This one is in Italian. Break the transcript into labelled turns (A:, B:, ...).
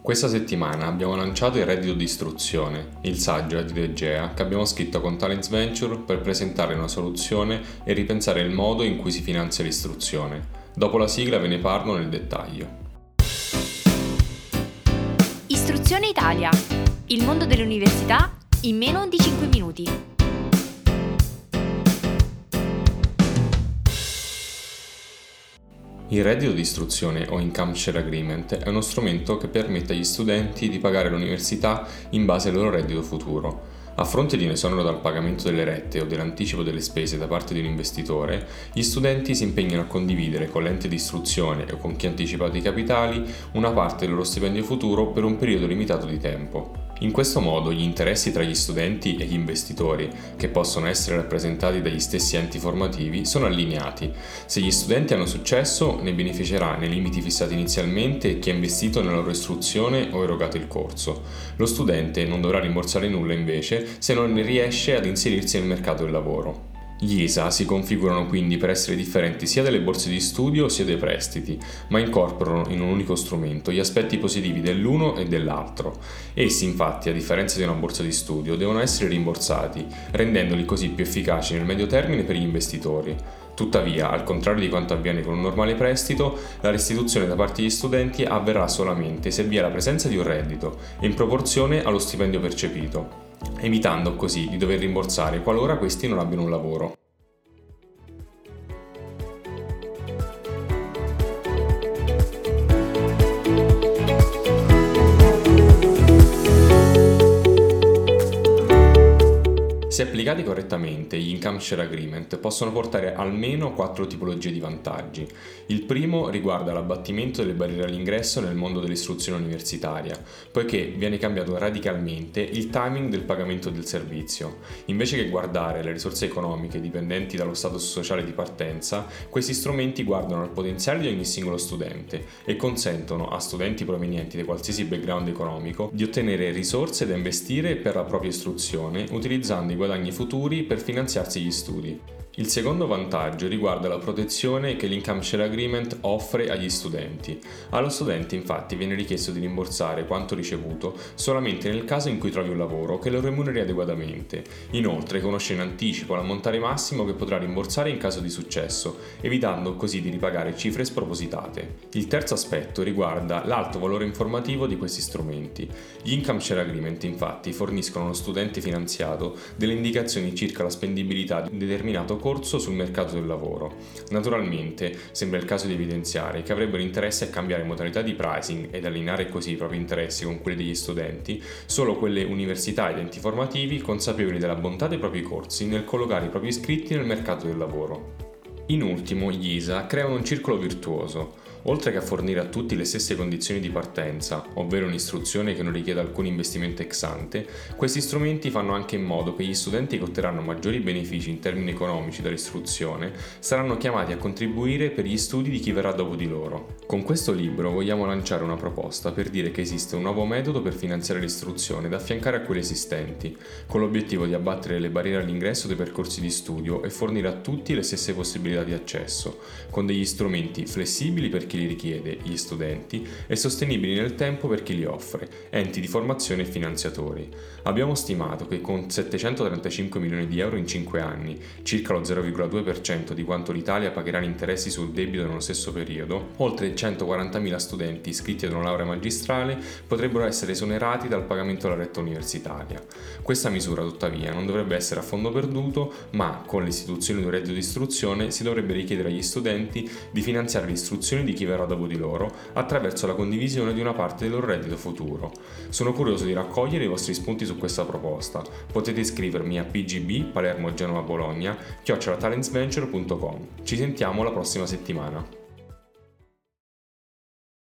A: Questa settimana abbiamo lanciato il reddito di istruzione, il saggio di Egea che abbiamo scritto con Talents Venture per presentare una soluzione e ripensare il modo in cui si finanzia l'istruzione. Dopo la sigla ve ne parlo nel dettaglio.
B: Istruzione Italia, il mondo delle università in meno di 5 minuti.
A: Il reddito di istruzione o income share agreement è uno strumento che permette agli studenti di pagare l'università in base al loro reddito futuro. A fronte di un esonero dal pagamento delle rette o dell'anticipo delle spese da parte di un investitore, gli studenti si impegnano a condividere con l'ente di istruzione o con chi ha anticipato i capitali una parte del loro stipendio futuro per un periodo limitato di tempo. In questo modo gli interessi tra gli studenti e gli investitori, che possono essere rappresentati dagli stessi enti formativi, sono allineati. Se gli studenti hanno successo, ne beneficerà nei limiti fissati inizialmente chi ha investito nella loro istruzione o erogato il corso. Lo studente non dovrà rimborsare nulla invece se non riesce ad inserirsi nel mercato del lavoro. Gli ISA si configurano quindi per essere differenti sia dalle borse di studio sia dai prestiti, ma incorporano in un unico strumento gli aspetti positivi dell'uno e dell'altro. Essi infatti, a differenza di una borsa di studio, devono essere rimborsati, rendendoli così più efficaci nel medio termine per gli investitori. Tuttavia, al contrario di quanto avviene con un normale prestito, la restituzione da parte degli studenti avverrà solamente se vi è la presenza di un reddito in proporzione allo stipendio percepito evitando così di dover rimborsare qualora questi non abbiano un lavoro. Se applicati correttamente, gli income share agreement possono portare almeno quattro tipologie di vantaggi. Il primo riguarda l'abbattimento delle barriere all'ingresso nel mondo dell'istruzione universitaria, poiché viene cambiato radicalmente il timing del pagamento del servizio. Invece che guardare le risorse economiche dipendenti dallo status sociale di partenza, questi strumenti guardano al potenziale di ogni singolo studente e consentono a studenti provenienti da qualsiasi background economico di ottenere risorse da investire per la propria istruzione utilizzando i guadagni futuri per finanziarsi gli studi. Il secondo vantaggio riguarda la protezione che l'Income Share Agreement offre agli studenti. Allo studente infatti viene richiesto di rimborsare quanto ricevuto solamente nel caso in cui trovi un lavoro che lo remuneri adeguatamente. Inoltre conosce in anticipo l'ammontare massimo che potrà rimborsare in caso di successo, evitando così di ripagare cifre spropositate. Il terzo aspetto riguarda l'alto valore informativo di questi strumenti. Gli Income Share Agreement infatti forniscono allo studente finanziato delle indicazioni circa la spendibilità di un determinato corso corso sul mercato del lavoro. Naturalmente sembra il caso di evidenziare che avrebbero interesse a cambiare modalità di pricing ed allineare così i propri interessi con quelli degli studenti solo quelle università ed enti formativi consapevoli della bontà dei propri corsi nel collocare i propri iscritti nel mercato del lavoro. In ultimo, gli ISA creano un circolo virtuoso. Oltre che a fornire a tutti le stesse condizioni di partenza, ovvero un'istruzione che non richieda alcun investimento ex ante, questi strumenti fanno anche in modo che gli studenti che otterranno maggiori benefici in termini economici dall'istruzione saranno chiamati a contribuire per gli studi di chi verrà dopo di loro. Con questo libro vogliamo lanciare una proposta per dire che esiste un nuovo metodo per finanziare l'istruzione da affiancare a quelli esistenti, con l'obiettivo di abbattere le barriere all'ingresso dei percorsi di studio e fornire a tutti le stesse possibilità di accesso, con degli strumenti flessibili per chi li richiede, gli studenti, e sostenibili nel tempo per chi li offre, enti di formazione e finanziatori. Abbiamo stimato che con 735 milioni di euro in 5 anni, circa lo 0,2% di quanto l'Italia pagherà in interessi sul debito nello stesso periodo, oltre 140.000 studenti iscritti ad una laurea magistrale potrebbero essere esonerati dal pagamento della retta universitaria. Questa misura, tuttavia, non dovrebbe essere a fondo perduto, ma con l'istituzione di un reddito di istruzione si dovrebbe richiedere agli studenti di finanziare l'istruzione di chi verrà dopo di loro attraverso la condivisione di una parte del loro reddito futuro. Sono curioso di raccogliere i vostri spunti su questa proposta. Potete iscrivermi a pgb palermo genova bologna chiocciolatalentsventure.com. Ci sentiamo la prossima settimana.